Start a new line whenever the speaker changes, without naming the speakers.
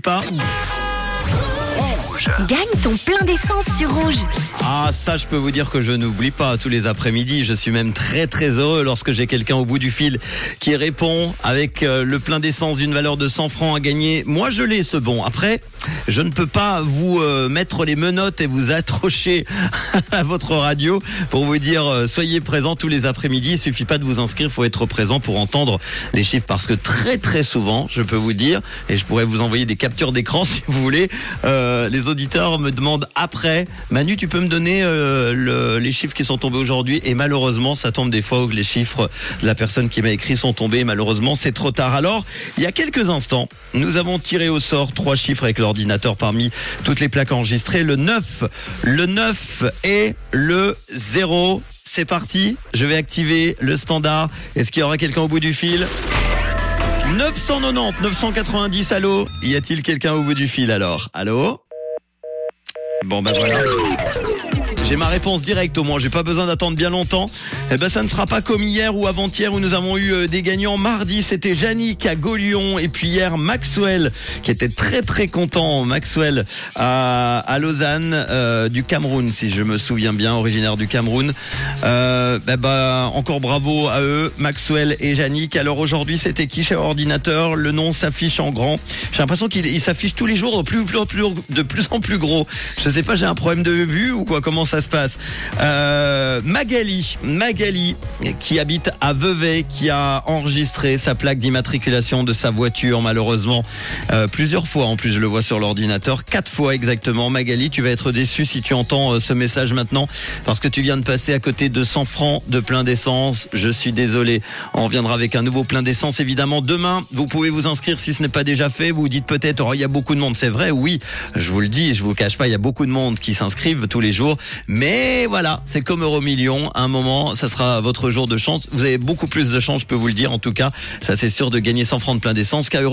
pas.
Gagne ton plein d'essence sur Rouge.
Ah, ça, je peux vous dire que je n'oublie pas tous les après-midi. Je suis même très très heureux lorsque j'ai quelqu'un au bout du fil qui répond avec euh, le plein d'essence d'une valeur de 100 francs à gagner. Moi, je l'ai ce bon. Après, je ne peux pas vous euh, mettre les menottes et vous accrocher à votre radio pour vous dire euh, soyez présents tous les après-midi. Il suffit pas de vous inscrire, il faut être présent pour entendre les chiffres parce que très très souvent, je peux vous dire, et je pourrais vous envoyer des captures d'écran si vous voulez, euh, les auditeurs me demandent après, Manu, tu peux me donner le- les chiffres qui sont tombés aujourd'hui? Et malheureusement, ça tombe des fois où les chiffres de la personne qui m'a écrit sont tombés. Malheureusement, c'est trop tard. Alors, il y a quelques instants, nous avons tiré au sort trois chiffres avec l'ordinateur parmi toutes les plaques enregistrées. Le 9, le 9 et le 0. C'est parti, je vais activer le standard. Est-ce qu'il y aura quelqu'un au bout du fil? 990, 990, allô? Y a-t-il quelqu'un au bout du fil alors? Allô? Bon ben voilà. J'ai ma réponse directe au moins, j'ai pas besoin d'attendre bien longtemps. Eh ben ça ne sera pas comme hier ou avant-hier où nous avons eu euh, des gagnants. Mardi c'était Yannick à Gaulion et puis hier Maxwell qui était très très content. Maxwell à, à Lausanne euh, du Cameroun si je me souviens bien, originaire du Cameroun. Euh, ben, encore bravo à eux, Maxwell et Yannick. Alors aujourd'hui c'était qui chez ordinateur? Le nom s'affiche en grand. J'ai l'impression qu'il il s'affiche tous les jours de plus, plus, plus- de plus en plus gros. Je sais pas, j'ai un problème de vue ou quoi? Comment ça euh, Magali, Magali, qui habite à Vevey, qui a enregistré sa plaque d'immatriculation de sa voiture, malheureusement, euh, plusieurs fois. En plus, je le vois sur l'ordinateur, quatre fois exactement. Magali, tu vas être déçu si tu entends euh, ce message maintenant, parce que tu viens de passer à côté de 100 francs de plein d'essence. Je suis désolé. On reviendra avec un nouveau plein d'essence, évidemment. Demain, vous pouvez vous inscrire si ce n'est pas déjà fait. Vous dites peut-être, oh, il y a beaucoup de monde. C'est vrai, oui. Je vous le dis, je vous cache pas, il y a beaucoup de monde qui s'inscrivent tous les jours. Mais voilà, c'est comme Euro Million. À un moment, ça sera votre jour de chance. Vous avez beaucoup plus de chance, je peux vous le dire. En tout cas, ça c'est sûr de gagner 100 francs de plein d'essence qu'à Euro